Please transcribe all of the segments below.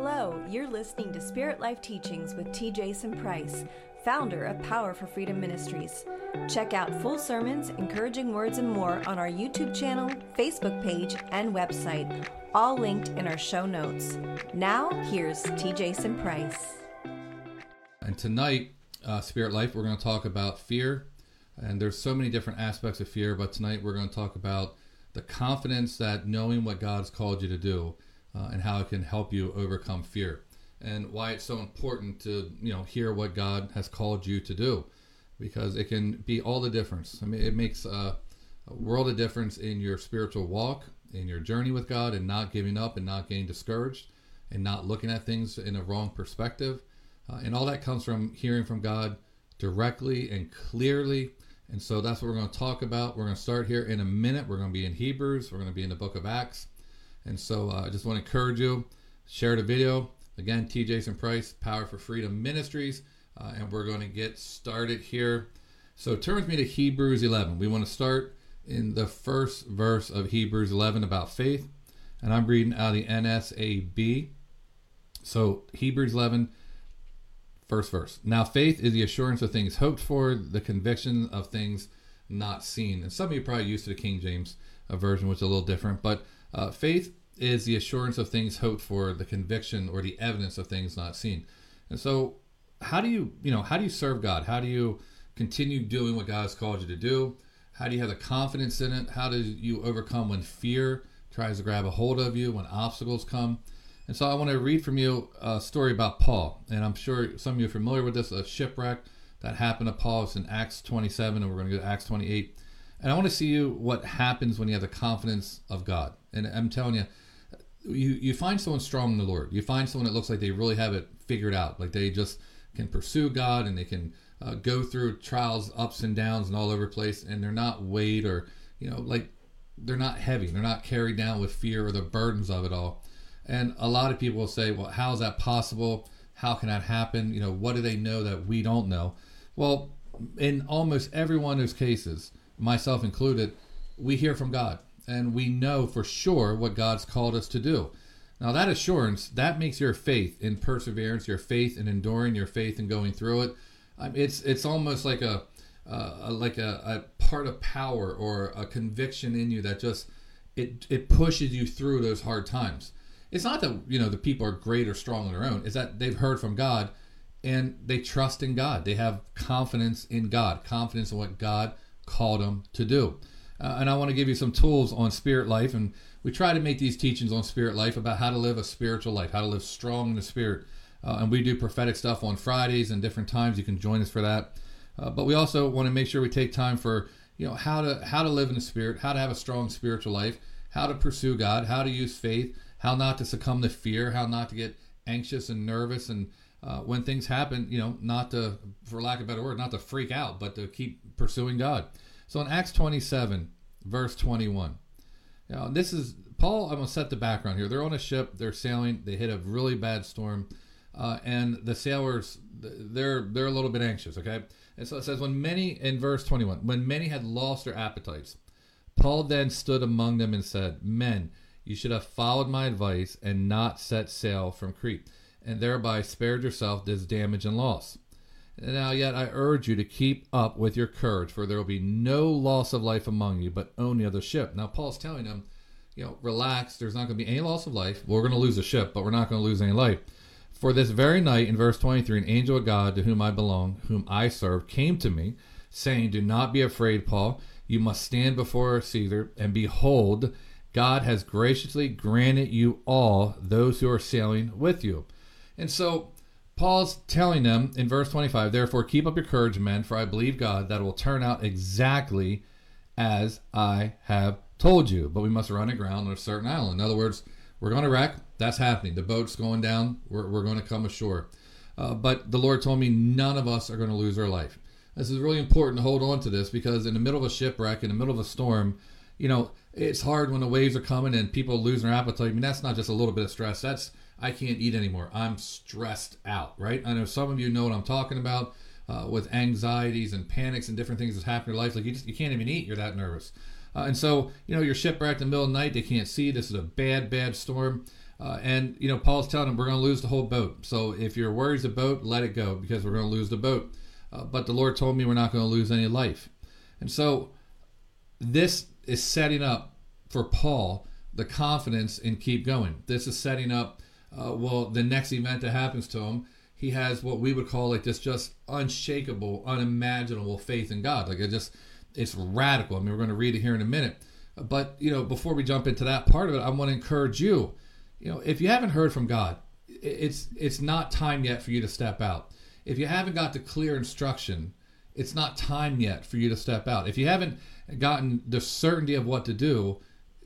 Hello, you're listening to Spirit Life Teachings with T. Jason Price, founder of Power for Freedom Ministries. Check out full sermons, encouraging words, and more on our YouTube channel, Facebook page, and website, all linked in our show notes. Now, here's T. Jason Price. And tonight, uh, Spirit Life, we're going to talk about fear. And there's so many different aspects of fear, but tonight we're going to talk about the confidence that knowing what God's called you to do uh, and how it can help you overcome fear and why it's so important to you know hear what God has called you to do because it can be all the difference. I mean, it makes a, a world of difference in your spiritual walk, in your journey with God, and not giving up and not getting discouraged and not looking at things in a wrong perspective. Uh, and all that comes from hearing from God directly and clearly. And so that's what we're going to talk about. We're going to start here in a minute. We're going to be in Hebrews. We're going to be in the book of Acts. And so uh, I just want to encourage you, share the video. Again, T. Jason Price, Power for Freedom Ministries. Uh, and we're going to get started here. So turn with me to Hebrews 11. We want to start in the first verse of Hebrews 11 about faith. And I'm reading out of the NSAB. So Hebrews 11, first verse. Now faith is the assurance of things hoped for, the conviction of things not seen. And some of you probably used to the King James uh, version, which is a little different. But uh, faith is the assurance of things hoped for, the conviction or the evidence of things not seen. And so, how do you, you know, how do you serve God? How do you continue doing what God has called you to do? How do you have the confidence in it? How do you overcome when fear tries to grab a hold of you, when obstacles come? And so, I want to read from you a story about Paul. And I'm sure some of you are familiar with this a shipwreck that happened to Paul. It's in Acts 27, and we're going to go to Acts 28. And I want to see you what happens when you have the confidence of God. And I'm telling you, you you find someone strong in the Lord. You find someone that looks like they really have it figured out. Like they just can pursue God and they can uh, go through trials, ups and downs, and all over place, and they're not weighed or you know like they're not heavy. They're not carried down with fear or the burdens of it all. And a lot of people will say, well, how is that possible? How can that happen? You know, what do they know that we don't know? Well, in almost every one of those cases, myself included, we hear from God and we know for sure what God's called us to do. Now, that assurance, that makes your faith in perseverance, your faith in enduring, your faith in going through it. Um, it's it's almost like a, uh, like a, a part of power or a conviction in you that just it it pushes you through those hard times. It's not that you know the people are great or strong on their own. It's that they've heard from God and they trust in God. They have confidence in God, confidence in what God called them to do. Uh, and I want to give you some tools on spirit life. And we try to make these teachings on spirit life about how to live a spiritual life, how to live strong in the spirit. Uh, and we do prophetic stuff on Fridays and different times. You can join us for that. Uh, but we also want to make sure we take time for you know how to how to live in the spirit, how to have a strong spiritual life, how to pursue God, how to use faith, how not to succumb to fear, how not to get anxious and nervous, and uh, when things happen, you know, not to, for lack of a better word, not to freak out, but to keep pursuing God. So in Acts 27, verse 21, now this is Paul. I'm going to set the background here. They're on a ship, they're sailing, they hit a really bad storm, uh, and the sailors, they're, they're a little bit anxious, okay? And so it says, when many, in verse 21, when many had lost their appetites, Paul then stood among them and said, Men, you should have followed my advice and not set sail from Crete, and thereby spared yourself this damage and loss. Now, yet I urge you to keep up with your courage, for there will be no loss of life among you, but only of the ship. Now, Paul's telling them, you know, relax. There's not going to be any loss of life. We're going to lose a ship, but we're not going to lose any life. For this very night, in verse 23, an angel of God to whom I belong, whom I serve, came to me, saying, Do not be afraid, Paul. You must stand before Caesar, and behold, God has graciously granted you all those who are sailing with you. And so Paul's telling them in verse 25, therefore keep up your courage, men, for I believe God that it will turn out exactly as I have told you. But we must run aground on a certain island. In other words, we're going to wreck. That's happening. The boat's going down. We're, we're going to come ashore. Uh, but the Lord told me none of us are going to lose our life. This is really important to hold on to this because in the middle of a shipwreck, in the middle of a storm, you know, it's hard when the waves are coming and people are losing their appetite. I mean, that's not just a little bit of stress. That's I can't eat anymore. I'm stressed out, right? I know some of you know what I'm talking about uh, with anxieties and panics and different things that happen in your life. Like you just you can't even eat. You're that nervous. Uh, and so you know you're shipwrecked in the middle of the night. They can't see. This is a bad, bad storm. Uh, and you know, Paul's telling them we're going to lose the whole boat. So if you're worried the boat, let it go because we're going to lose the boat. Uh, but the Lord told me we're not going to lose any life. And so this is setting up for Paul the confidence in keep going. This is setting up, uh, well, the next event that happens to him. He has what we would call like this just unshakable, unimaginable faith in God. Like it just, it's radical. I mean, we're going to read it here in a minute. But, you know, before we jump into that part of it, I want to encourage you, you know, if you haven't heard from God, it's it's not time yet for you to step out. If you haven't got the clear instruction, it's not time yet for you to step out. If you haven't gotten the certainty of what to do,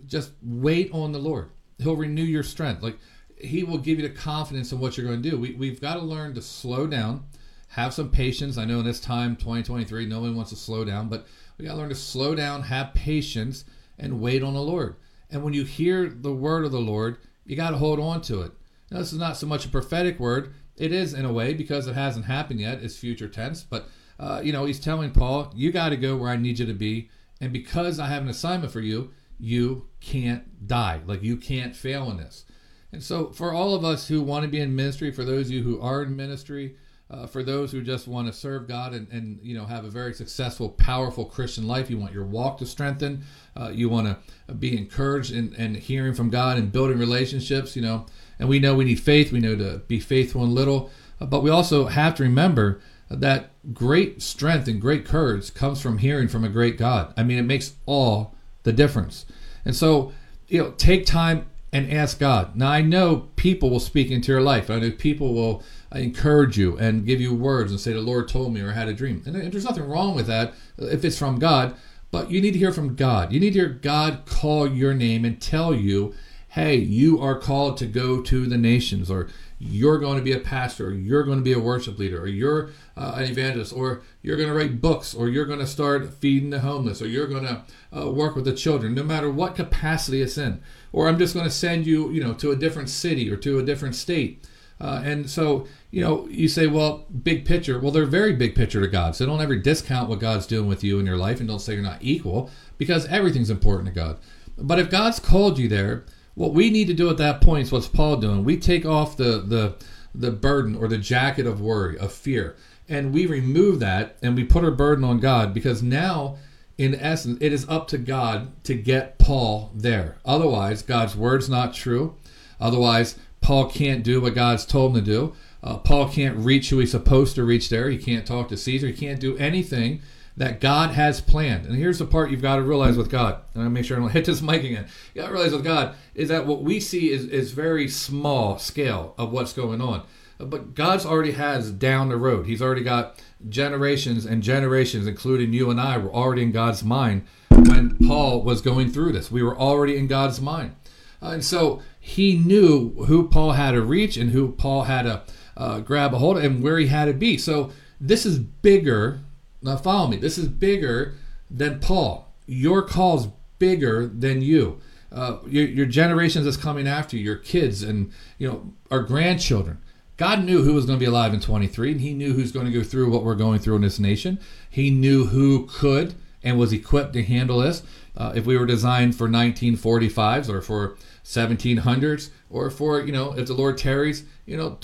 just wait on the Lord. He'll renew your strength. Like he will give you the confidence in what you're going to do. We, we've got to learn to slow down, have some patience. I know in this time, 2023, no one wants to slow down, but we got to learn to slow down, have patience, and wait on the Lord. And when you hear the word of the Lord, you got to hold on to it. Now, this is not so much a prophetic word. It is in a way because it hasn't happened yet. It's future tense. But, uh, you know, he's telling Paul, you got to go where I need you to be. And because I have an assignment for you, you can't die. Like you can't fail in this. And so, for all of us who want to be in ministry, for those of you who are in ministry, uh, for those who just want to serve God and, and you know have a very successful, powerful Christian life, you want your walk to strengthen, uh, you want to be encouraged and, and hearing from God and building relationships, you know. And we know we need faith. We know to be faithful in little, uh, but we also have to remember that great strength and great courage comes from hearing from a great God. I mean, it makes all the difference. And so, you know, take time and ask God. Now, I know people will speak into your life. I know people will encourage you and give you words and say, The Lord told me or had a dream. And there's nothing wrong with that if it's from God, but you need to hear from God. You need to hear God call your name and tell you, Hey, you are called to go to the nations, or you're going to be a pastor, or you're going to be a worship leader, or you're uh, an evangelist, or you're going to write books, or you're going to start feeding the homeless, or you're going to uh, work with the children, no matter what capacity it's in. Or I'm just going to send you, you know, to a different city or to a different state. Uh, and so, you know, you say, well, big picture. Well, they're very big picture to God. So don't ever discount what God's doing with you in your life and don't say you're not equal because everything's important to God. But if God's called you there, what we need to do at that point is what's Paul doing. We take off the the the burden or the jacket of worry, of fear, and we remove that and we put our burden on God because now in essence it is up to God to get Paul there. Otherwise, God's word's not true. Otherwise, Paul can't do what God's told him to do. Uh, Paul can't reach who he's supposed to reach there. He can't talk to Caesar. He can't do anything that God has planned. And here's the part you've got to realize with God. And I make sure I don't hit this mic again. You got to realize with God is that what we see is, is very small scale of what's going on. But God's already has down the road. He's already got generations and generations, including you and I, were already in God's mind when Paul was going through this. We were already in God's mind. Uh, and so he knew who Paul had to reach and who Paul had to uh, grab a hold of and where he had to be. So this is bigger now follow me. This is bigger than Paul. Your call's bigger than you. Uh, your, your generations that's coming after you, your kids and you know our grandchildren. God knew who was going to be alive in 23, and He knew who's going to go through what we're going through in this nation. He knew who could and was equipped to handle this. Uh, if we were designed for 1945s or for 1700s or for you know if the Lord tarries, you know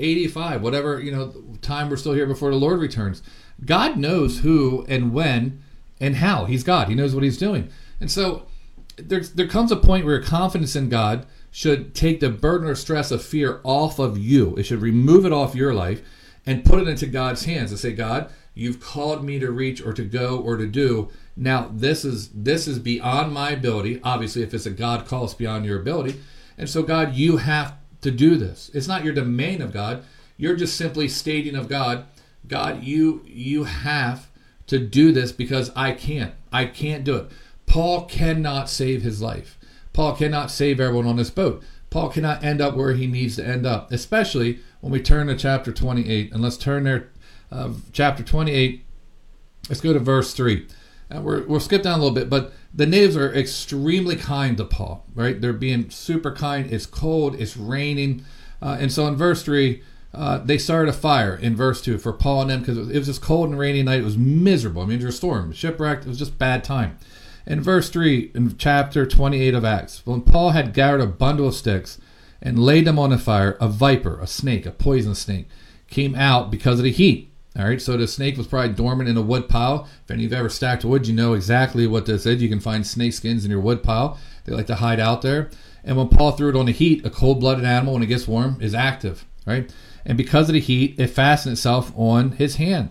2085, whatever you know time we're still here before the Lord returns. God knows who and when and how. He's God. He knows what he's doing. And so there's, there comes a point where confidence in God should take the burden or stress of fear off of you. It should remove it off your life and put it into God's hands and say, God, you've called me to reach or to go or to do. Now this is this is beyond my ability. Obviously, if it's a God call, it's beyond your ability. And so, God, you have to do this. It's not your domain of God. You're just simply stating of God, God, you you have to do this because I can't. I can't do it. Paul cannot save his life. Paul cannot save everyone on this boat. Paul cannot end up where he needs to end up, especially when we turn to chapter 28. And let's turn there, uh, chapter 28. Let's go to verse 3. Uh, we will skip down a little bit, but the natives are extremely kind to Paul, right? They're being super kind. It's cold, it's raining. Uh, and so in verse 3, uh, they started a fire in verse 2 for Paul and them because it was just cold and rainy night. It was miserable. I mean, it was a storm, shipwrecked. It was just bad time. In verse 3, in chapter 28 of Acts, when Paul had gathered a bundle of sticks and laid them on the fire, a viper, a snake, a poison snake, came out because of the heat. All right, so the snake was probably dormant in a wood pile. If any of you have ever stacked wood, you know exactly what this is. You can find snake skins in your wood pile. They like to hide out there. And when Paul threw it on the heat, a cold blooded animal, when it gets warm, is active, right? And because of the heat, it fastened itself on his hand.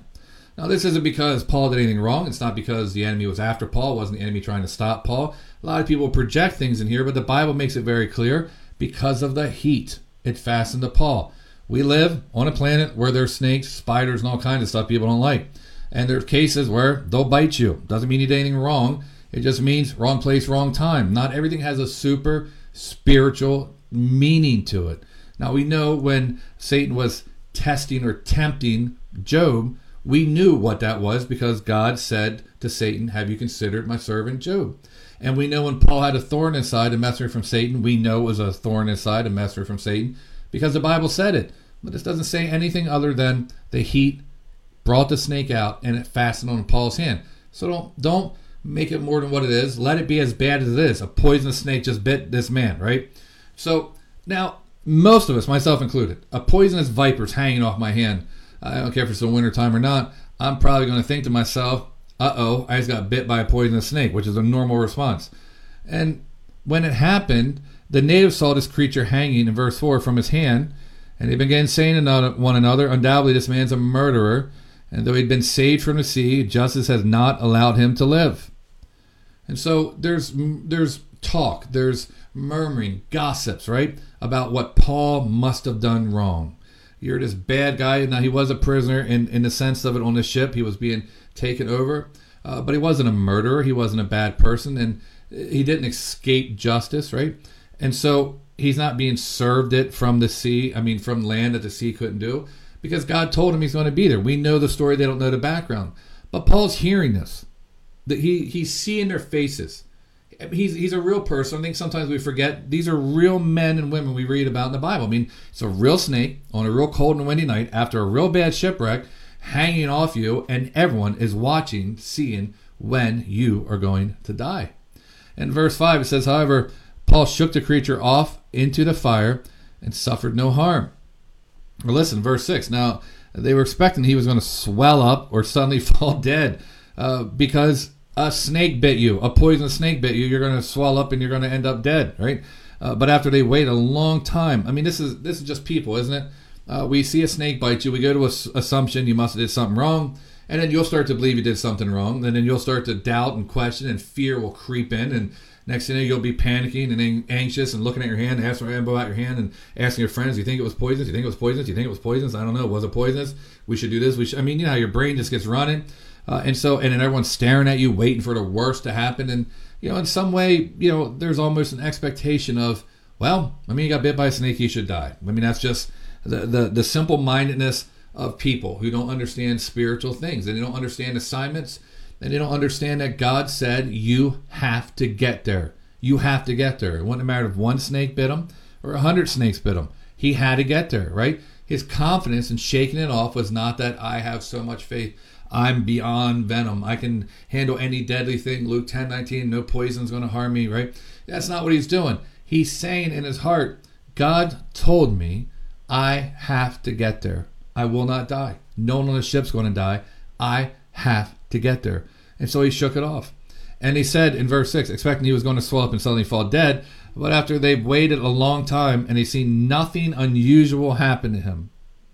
Now, this isn't because Paul did anything wrong. It's not because the enemy was after Paul. It wasn't the enemy trying to stop Paul. A lot of people project things in here, but the Bible makes it very clear because of the heat, it fastened to Paul. We live on a planet where there's snakes, spiders, and all kinds of stuff people don't like. And there's cases where they'll bite you. Doesn't mean you did anything wrong. It just means wrong place, wrong time. Not everything has a super spiritual meaning to it. Now we know when Satan was testing or tempting Job, we knew what that was because God said to Satan, Have you considered my servant Job? And we know when Paul had a thorn inside, a messenger from Satan, we know it was a thorn inside, a messenger from Satan, because the Bible said it. But this doesn't say anything other than the heat brought the snake out and it fastened on Paul's hand. So don't don't make it more than what it is. Let it be as bad as it is. A poisonous snake just bit this man, right? So now most of us, myself included, a poisonous viper's hanging off my hand. I don't care if it's the winter time or not. I'm probably going to think to myself, "Uh oh, I just got bit by a poisonous snake," which is a normal response. And when it happened, the natives saw this creature hanging in verse four from his hand and they began saying to one another, Undoubtedly, this man's a murderer, and though he'd been saved from the sea, justice has not allowed him to live. And so there's there's talk, there's murmuring, gossips, right, about what Paul must have done wrong. You're this bad guy. Now he was a prisoner in in the sense of it on the ship. He was being taken over, uh, but he wasn't a murderer. He wasn't a bad person, and he didn't escape justice, right? And so he's not being served it from the sea, I mean, from land that the sea couldn't do, because God told him he's going to be there. We know the story, they don't know the background. But Paul's hearing this. That he he's seeing their faces. He's he's a real person. I think sometimes we forget these are real men and women we read about in the Bible. I mean, it's a real snake on a real cold and windy night after a real bad shipwreck hanging off you, and everyone is watching, seeing when you are going to die. In verse 5, it says, However, Paul shook the creature off into the fire and suffered no harm. Well, listen, verse 6. Now, they were expecting he was going to swell up or suddenly fall dead uh, because a snake bit you, a poisonous snake bit you. You're going to swell up and you're going to end up dead, right? Uh, but after they wait a long time, I mean, this is this is just people, isn't it? Uh, we see a snake bite you, we go to a assumption you must have did something wrong, and then you'll start to believe you did something wrong, and then you'll start to doubt and question, and fear will creep in, and Next thing you'll be panicking and anxious and looking at your hand, asking about your hand, and asking your friends, "Do you think it was poisonous? Do you think it was poisonous? Do you think it was poisonous? I don't know. Was it poisonous? We should do this. We should." I mean, you know your brain just gets running, uh, and so and then everyone's staring at you, waiting for the worst to happen, and you know, in some way, you know, there's almost an expectation of, well, I mean, you got bit by a snake, you should die. I mean, that's just the the, the simple mindedness of people who don't understand spiritual things and they don't understand assignments and they don't understand that God said you have to get there. You have to get there. It wouldn't matter if one snake bit him or a hundred snakes bit him. He had to get there, right? His confidence in shaking it off was not that I have so much faith. I'm beyond venom. I can handle any deadly thing. Luke 10 19, no poison's going to harm me, right? That's not what he's doing. He's saying in his heart, God told me I have to get there. I will not die. No one on the ship's going to die. I have to get there. And so he shook it off. And he said in verse 6, expecting he was going to swell up and suddenly fall dead. But after they've waited a long time and they see nothing unusual happen to him,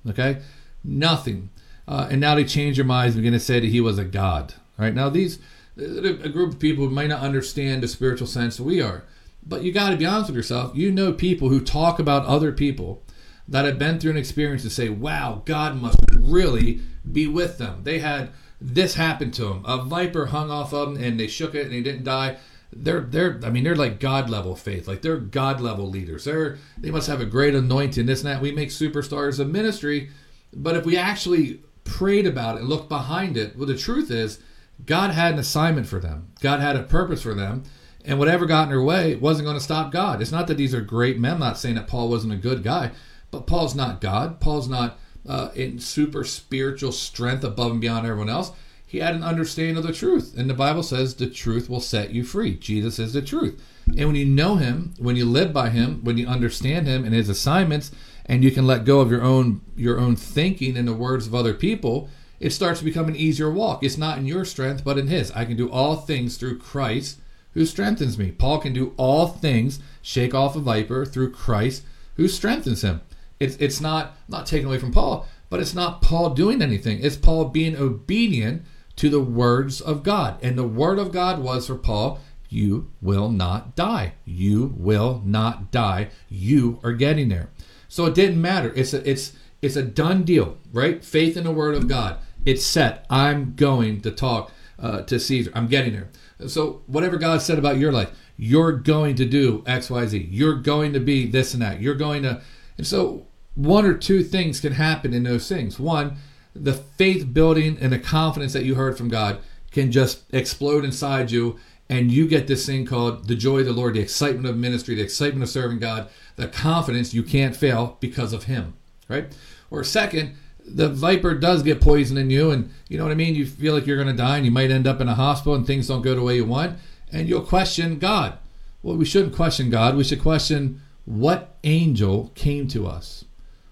okay? Nothing. Uh, and now they change their minds and begin to say that he was a god. Right now, these a group of people who might not understand the spiritual sense that we are. But you got to be honest with yourself. You know people who talk about other people that have been through an experience to say, wow, God must really be with them. They had this happened to him. A viper hung off of him, and they shook it, and he didn't die. They're they're I mean they're like God level faith, like they're God level leaders. They're they must have a great anointing. This and that. We make superstars of ministry, but if we actually prayed about it and looked behind it, well, the truth is, God had an assignment for them. God had a purpose for them, and whatever got in their way wasn't going to stop God. It's not that these are great men. I'm not saying that Paul wasn't a good guy, but Paul's not God. Paul's not uh, in super spiritual strength above and beyond everyone else. he had an understanding of the truth. And the Bible says the truth will set you free. Jesus is the truth. And when you know him, when you live by him, when you understand him and his assignments, and you can let go of your own your own thinking and the words of other people, it starts to become an easier walk. It's not in your strength, but in his. I can do all things through Christ who strengthens me. Paul can do all things, shake off a viper through Christ who strengthens him. It's it's not not taken away from Paul, but it's not Paul doing anything. It's Paul being obedient to the words of God. And the word of God was for Paul, you will not die. You will not die. You are getting there. So it didn't matter. It's a it's it's a done deal, right? Faith in the word of God. It's set. I'm going to talk uh, to Caesar. I'm getting there. So whatever God said about your life, you're going to do X, Y, Z. You're going to be this and that. You're going to, and so one or two things can happen in those things. One, the faith building and the confidence that you heard from God can just explode inside you, and you get this thing called the joy of the Lord, the excitement of ministry, the excitement of serving God, the confidence you can't fail because of Him, right? Or second, the viper does get poison in you, and you know what I mean. You feel like you're going to die, and you might end up in a hospital, and things don't go the way you want, and you'll question God. Well, we shouldn't question God. We should question what angel came to us,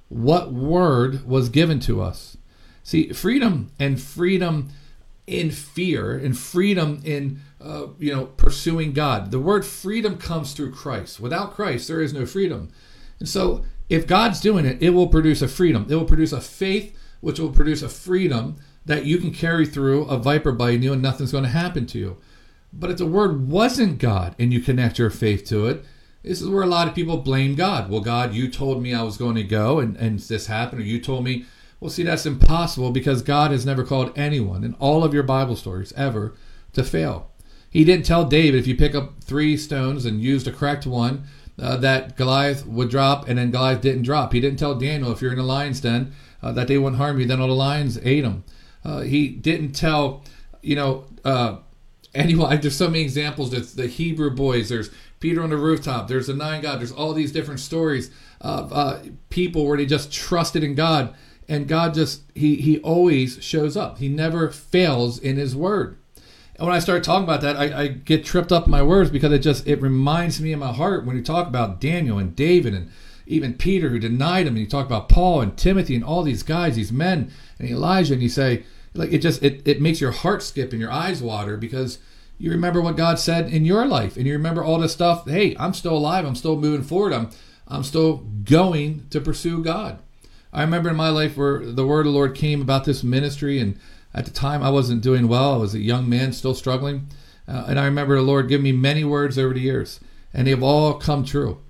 what word was given to us See, freedom and freedom in fear and freedom in uh, you know pursuing God. The word freedom comes through Christ. Without Christ, there is no freedom. And so, if God's doing it, it will produce a freedom. It will produce a faith, which will produce a freedom that you can carry through a viper biting you, and nothing's going to happen to you. But if the word wasn't God and you connect your faith to it, this is where a lot of people blame God. Well, God, you told me I was going to go and, and this happened, or you told me well, see, that's impossible because God has never called anyone in all of your Bible stories ever to fail. He didn't tell David if you pick up three stones and use the correct one uh, that Goliath would drop, and then Goliath didn't drop. He didn't tell Daniel if you're in a lion's den uh, that they wouldn't harm you, then all the lions ate him. Uh, he didn't tell, you know, uh, anyone. There's so many examples. There's the Hebrew boys. There's Peter on the rooftop. There's the nine God. There's all these different stories of uh, people where they just trusted in God and God just he he always shows up. He never fails in His word. And when I start talking about that, I, I get tripped up in my words because it just it reminds me in my heart when you talk about Daniel and David and even Peter who denied him, and you talk about Paul and Timothy and all these guys, these men, and Elijah, and you say like it just it, it makes your heart skip and your eyes water because you remember what God said in your life and you remember all this stuff. Hey, I'm still alive. I'm still moving forward. I'm I'm still going to pursue God. I remember in my life where the word of the Lord came about this ministry, and at the time I wasn't doing well. I was a young man still struggling. Uh, and I remember the Lord giving me many words over the years, and they've all come true.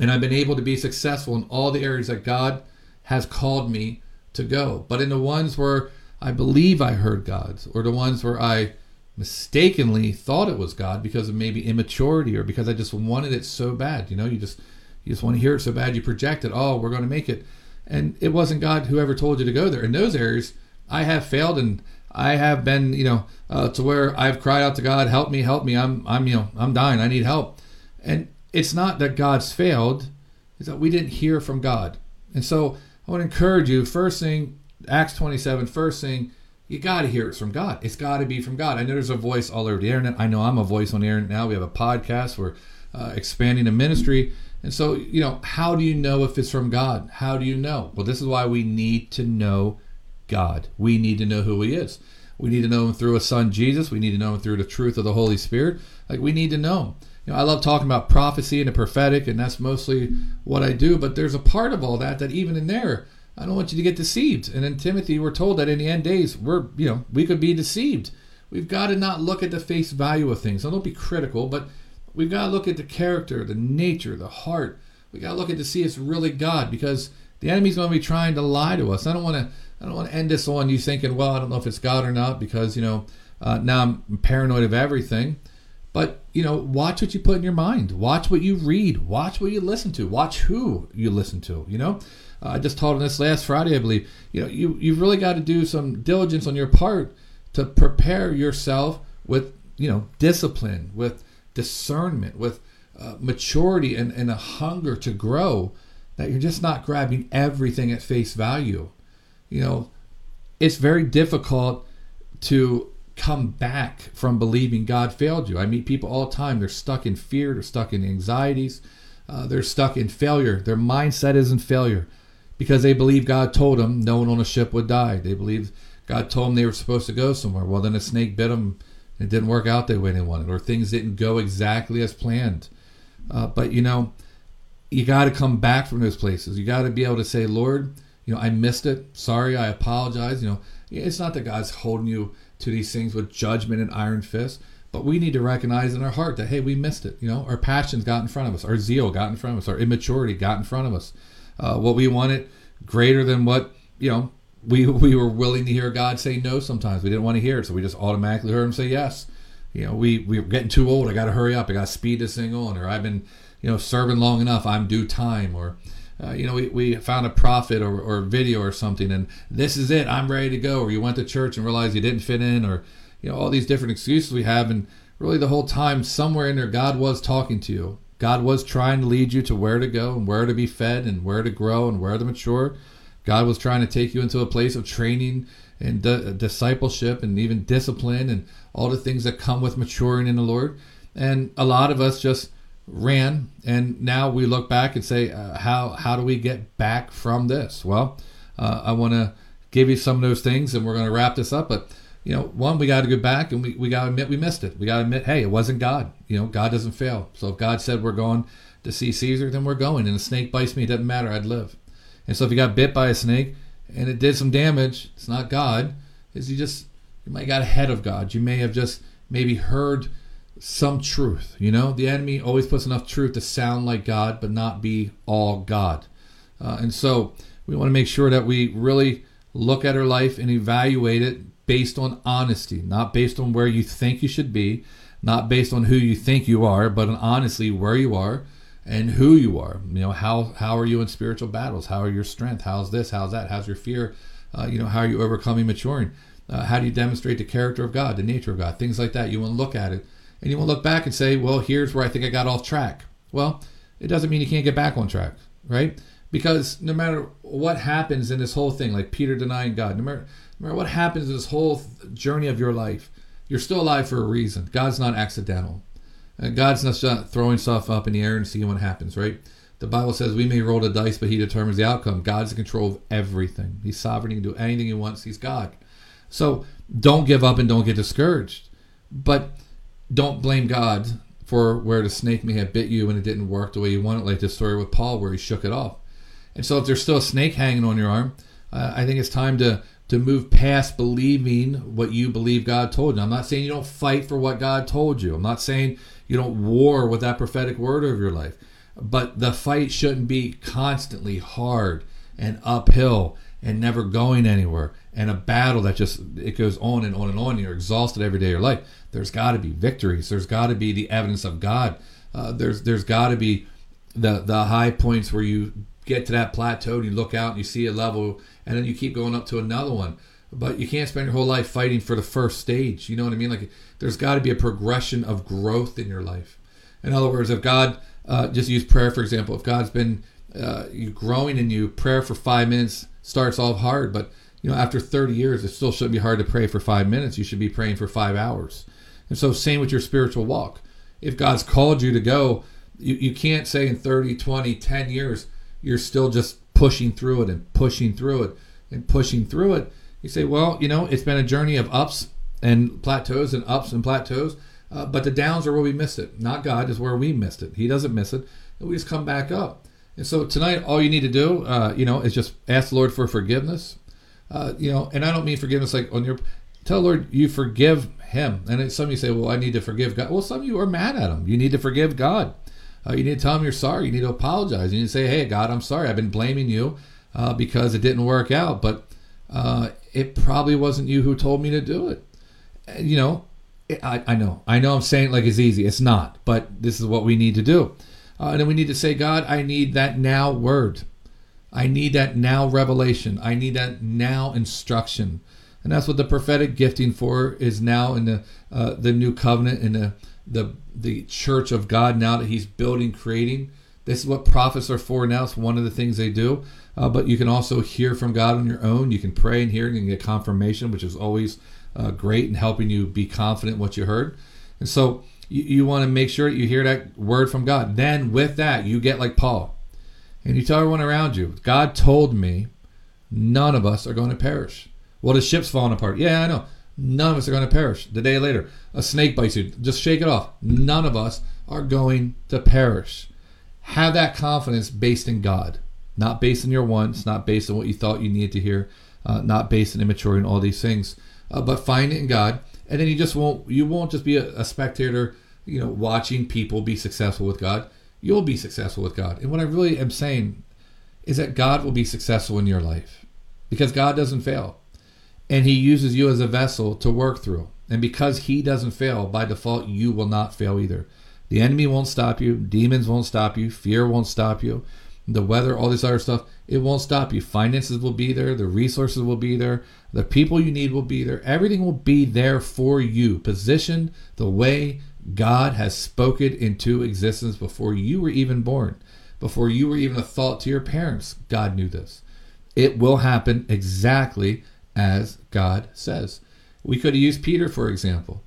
And I've been able to be successful in all the areas that God has called me to go. But in the ones where I believe I heard God's, or the ones where I mistakenly thought it was God because of maybe immaturity or because I just wanted it so bad. You know, you just you just want to hear it so bad you project it. Oh, we're going to make it and it wasn't God who ever told you to go there. In those areas, I have failed and I have been, you know, uh, to where I've cried out to God, "Help me, help me! I'm, I'm, you know, I'm dying. I need help." And it's not that God's failed; it's that we didn't hear from God. And so I want to encourage you. First thing, Acts 27. First thing, you got to hear it from God. It's got to be from God. I know there's a voice all over the internet. I know I'm a voice on the internet now. We have a podcast. We're uh, expanding the ministry. And so, you know, how do you know if it's from God? How do you know? Well, this is why we need to know God. We need to know who He is. We need to know Him through a Son, Jesus. We need to know Him through the truth of the Holy Spirit. Like, we need to know Him. You know, I love talking about prophecy and the prophetic, and that's mostly what I do. But there's a part of all that that even in there, I don't want you to get deceived. And in Timothy, we're told that in the end days, we're, you know, we could be deceived. We've got to not look at the face value of things. So don't be critical, but We've got to look at the character, the nature, the heart. We got to look at to see it's really God because the enemy's going to be trying to lie to us. I don't want to. I don't want to end this on you thinking, well, I don't know if it's God or not because you know uh, now I'm paranoid of everything. But you know, watch what you put in your mind. Watch what you read. Watch what you listen to. Watch who you listen to. You know, uh, I just taught on this last Friday, I believe. You know, you you've really got to do some diligence on your part to prepare yourself with you know discipline, with discernment, with uh, maturity and, and a hunger to grow, that you're just not grabbing everything at face value. You know, it's very difficult to come back from believing God failed you. I meet people all the time. They're stuck in fear, they're stuck in anxieties, uh, they're stuck in failure. Their mindset is in failure because they believe God told them no one on a ship would die. They believe God told them they were supposed to go somewhere. Well, then a snake bit them it didn't work out the way they wanted, or things didn't go exactly as planned. Uh, but you know, you got to come back from those places. You got to be able to say, Lord, you know, I missed it. Sorry, I apologize. You know, it's not that God's holding you to these things with judgment and iron fist, but we need to recognize in our heart that hey, we missed it. You know, our passions got in front of us, our zeal got in front of us, our immaturity got in front of us. Uh, what we wanted greater than what you know we we were willing to hear God say no. Sometimes we didn't want to hear it, so we just automatically heard Him say yes. You know, we we were getting too old. I got to hurry up. I got to speed this thing on, or I've been you know serving long enough. I'm due time, or uh, you know, we, we found a prophet or, or video or something, and this is it. I'm ready to go. Or you went to church and realized you didn't fit in, or you know, all these different excuses we have, and really the whole time, somewhere in there, God was talking to you. God was trying to lead you to where to go and where to be fed and where to grow and where to mature. God was trying to take you into a place of training and di- discipleship and even discipline and all the things that come with maturing in the Lord. And a lot of us just ran, and now we look back and say, uh, how how do we get back from this? Well, uh, I want to give you some of those things, and we're going to wrap this up. But you know, one, we got to go back and we, we got to admit we missed it. We got to admit, hey, it wasn't God. You know, God doesn't fail. So if God said we're going to see Caesar, then we're going. And a snake bites me, it doesn't matter. I'd live. And so if you got bit by a snake and it did some damage, it's not God. Is you just you might got ahead of God. You may have just maybe heard some truth. You know, the enemy always puts enough truth to sound like God, but not be all God. Uh, and so we want to make sure that we really look at our life and evaluate it based on honesty, not based on where you think you should be, not based on who you think you are, but on honestly where you are and who you are. You know, how how are you in spiritual battles? How are your strength? How's this? How's that? How's your fear? Uh, you know, how are you overcoming, maturing? Uh, how do you demonstrate the character of God, the nature of God, things like that? You want to look at it, and you want to look back and say, well, here's where I think I got off track. Well, it doesn't mean you can't get back on track, right? Because no matter what happens in this whole thing, like Peter denying God, no matter matter what happens in this whole journey of your life, you're still alive for a reason. God's not accidental. And God's not throwing stuff up in the air and seeing what happens, right? The Bible says we may roll the dice, but He determines the outcome. God's in control of everything. He's sovereign. He can do anything He wants. He's God. So don't give up and don't get discouraged. But don't blame God for where the snake may have bit you and it didn't work the way you wanted, like the story with Paul where he shook it off. And so if there's still a snake hanging on your arm, uh, I think it's time to to move past believing what you believe God told you. I'm not saying you don't fight for what God told you. I'm not saying you don't war with that prophetic word of your life. But the fight shouldn't be constantly hard and uphill and never going anywhere and a battle that just it goes on and on and on. You're exhausted every day of your life. There's got to be victories. There's got to be the evidence of God. Uh, there's there's got to be the the high points where you get to that plateau and you look out and you see a level and then you keep going up to another one but you can't spend your whole life fighting for the first stage you know what i mean like there's got to be a progression of growth in your life in other words if god uh, just use prayer for example if god's been uh, you growing in you prayer for five minutes starts off hard but you know after 30 years it still shouldn't be hard to pray for five minutes you should be praying for five hours and so same with your spiritual walk if god's called you to go you, you can't say in 30 20 10 years you're still just pushing through it and pushing through it and pushing through it. You say, well, you know, it's been a journey of ups and plateaus and ups and plateaus, uh, but the downs are where we missed it. Not God is where we missed it. He doesn't miss it, and we just come back up. And so tonight, all you need to do, uh, you know, is just ask the Lord for forgiveness. Uh, you know, and I don't mean forgiveness like on your. Tell Lord you forgive him. And some you say, well, I need to forgive God. Well, some of you are mad at him. You need to forgive God. Uh, you need to tell him you're sorry. You need to apologize. You need to say, "Hey, God, I'm sorry. I've been blaming you uh, because it didn't work out, but uh, it probably wasn't you who told me to do it." You know, I, I know, I know. I'm saying it like it's easy. It's not, but this is what we need to do. Uh, and then we need to say, God, I need that now word. I need that now revelation. I need that now instruction. And that's what the prophetic gifting for is now in the uh, the new covenant in the the the church of God now that He's building, creating. This is what prophets are for now. It's one of the things they do. Uh, but you can also hear from God on your own. You can pray and hear and get confirmation, which is always uh, great in helping you be confident what you heard. And so you, you want to make sure you hear that word from God. Then with that, you get like Paul and you tell everyone around you, God told me none of us are going to perish. Well, the ship's falling apart. Yeah, I know. None of us are going to perish. The day later, a snake bites you. Just shake it off. None of us are going to perish. Have that confidence based in God, not based on your wants, not based on what you thought you needed to hear, uh, not based on immaturity and all these things, uh, but find it in God. And then you just won't you won't just be a, a spectator, you know, watching people be successful with God. You'll be successful with God. And what I really am saying is that God will be successful in your life because God doesn't fail and he uses you as a vessel to work through. And because he doesn't fail, by default, you will not fail either. The enemy won't stop you, demons won't stop you, fear won't stop you, the weather, all this other stuff, it won't stop you. Finances will be there, the resources will be there, the people you need will be there, everything will be there for you, positioned the way God has spoken into existence before you were even born, before you were even a thought to your parents. God knew this. It will happen exactly as God says. We could used Peter, for example.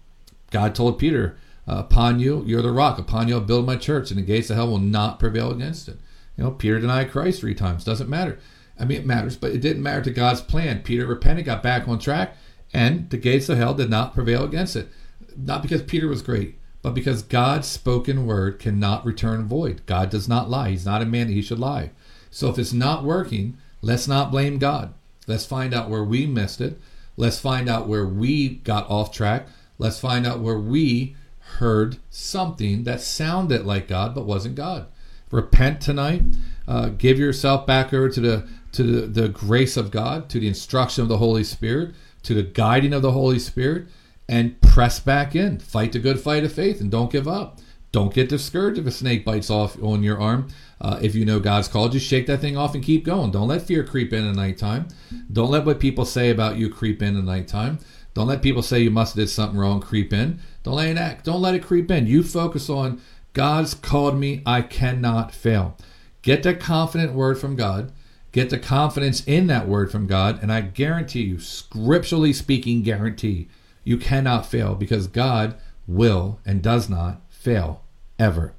God told Peter, uh, Upon you, you're the rock. Upon you, I'll build my church, and the gates of hell will not prevail against it. You know, Peter denied Christ three times. Doesn't matter. I mean, it matters, but it didn't matter to God's plan. Peter repented, got back on track, and the gates of hell did not prevail against it. Not because Peter was great, but because God's spoken word cannot return void. God does not lie. He's not a man that he should lie. So if it's not working, let's not blame God. Let's find out where we missed it. Let's find out where we got off track. Let's find out where we heard something that sounded like God but wasn't God. Repent tonight. Uh, give yourself back over to the to the, the grace of God, to the instruction of the Holy Spirit, to the guiding of the Holy Spirit, and press back in. Fight the good fight of faith and don't give up. Don't get discouraged if a snake bites off on your arm. Uh, if you know God's called you, shake that thing off and keep going. Don't let fear creep in at nighttime. Don't let what people say about you creep in at nighttime. Don't let people say you must have did something wrong creep in. Don't let it act. Don't let it creep in. You focus on God's called me. I cannot fail. Get that confident word from God. Get the confidence in that word from God, and I guarantee you, scripturally speaking, guarantee you cannot fail because God will and does not fail ever.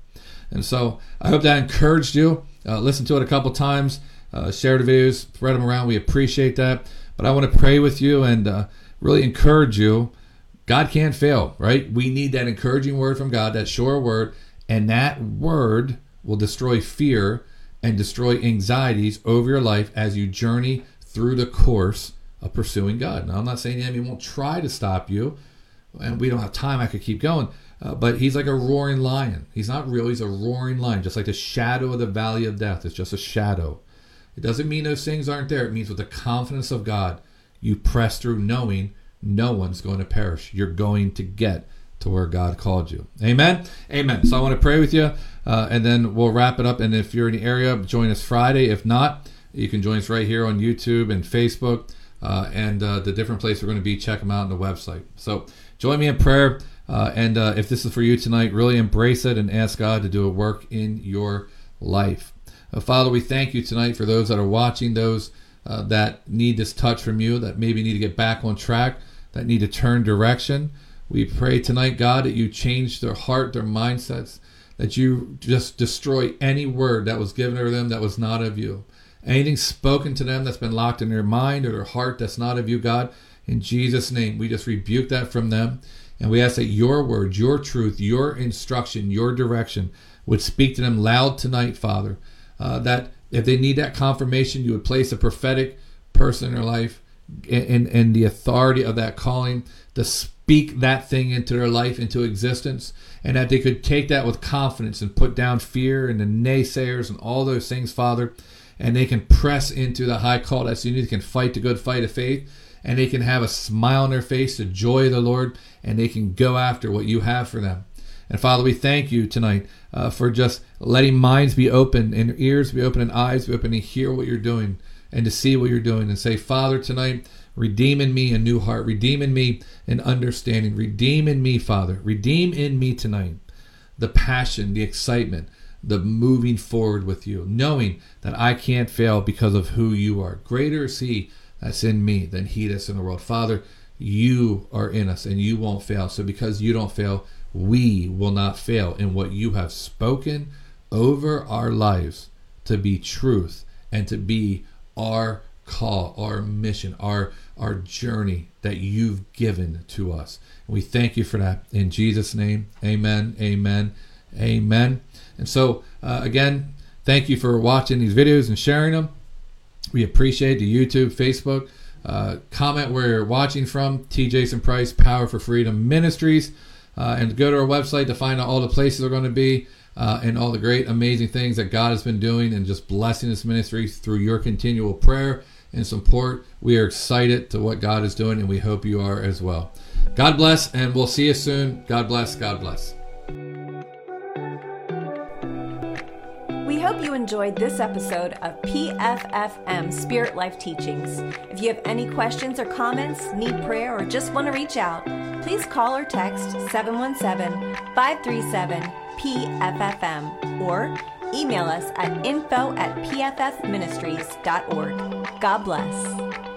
And so I hope that encouraged you. Uh, listen to it a couple times, uh, share the videos, spread them around. We appreciate that. But I want to pray with you and uh, really encourage you. God can't fail, right? We need that encouraging word from God, that sure word, and that word will destroy fear and destroy anxieties over your life as you journey through the course of pursuing God. Now, I'm not saying the enemy won't try to stop you, and we don't have time. I could keep going. Uh, but he's like a roaring lion. He's not real. He's a roaring lion, just like the shadow of the valley of death. It's just a shadow. It doesn't mean those things aren't there. It means with the confidence of God, you press through knowing no one's going to perish. You're going to get to where God called you. Amen. Amen. So I want to pray with you, uh, and then we'll wrap it up. And if you're in the area, join us Friday. If not, you can join us right here on YouTube and Facebook, uh, and uh, the different places we're going to be. Check them out on the website. So join me in prayer. Uh, and uh, if this is for you tonight, really embrace it and ask God to do a work in your life. Uh, Father, we thank you tonight for those that are watching, those uh, that need this touch from you, that maybe need to get back on track, that need to turn direction. We pray tonight, God, that you change their heart, their mindsets, that you just destroy any word that was given over them that was not of you. Anything spoken to them that's been locked in their mind or their heart that's not of you, God, in Jesus' name, we just rebuke that from them. And we ask that your word, your truth, your instruction, your direction would speak to them loud tonight, Father. Uh, that if they need that confirmation, you would place a prophetic person in their life and, in the authority of that calling to speak that thing into their life, into existence, and that they could take that with confidence and put down fear and the naysayers and all those things, Father, and they can press into the high call that's needed, they can fight the good fight of faith, and they can have a smile on their face, the joy of the Lord, and they can go after what you have for them. And Father, we thank you tonight uh, for just letting minds be open and ears be open and eyes be open to hear what you're doing and to see what you're doing and say, Father, tonight, redeem in me a new heart, redeem in me an understanding, redeem in me, Father, redeem in me tonight the passion, the excitement, the moving forward with you, knowing that I can't fail because of who you are. Greater is He that's in me than He that's in the world. Father, you are in us and you won't fail. So because you don't fail, we will not fail in what you have spoken over our lives to be truth and to be our call, our mission, our our journey that you've given to us. And we thank you for that in Jesus' name. Amen. Amen. Amen. And so uh, again, thank you for watching these videos and sharing them. We appreciate the YouTube, Facebook. Uh, comment where you're watching from. T. Jason Price, Power for Freedom Ministries. Uh, and go to our website to find out all the places we're going to be uh, and all the great, amazing things that God has been doing and just blessing this ministry through your continual prayer and support. We are excited to what God is doing, and we hope you are as well. God bless, and we'll see you soon. God bless. God bless. Hope you enjoyed this episode of PFFM Spirit Life Teachings. If you have any questions or comments, need prayer, or just want to reach out, please call or text 717 537 PFFM or email us at info at pffministries.org. God bless.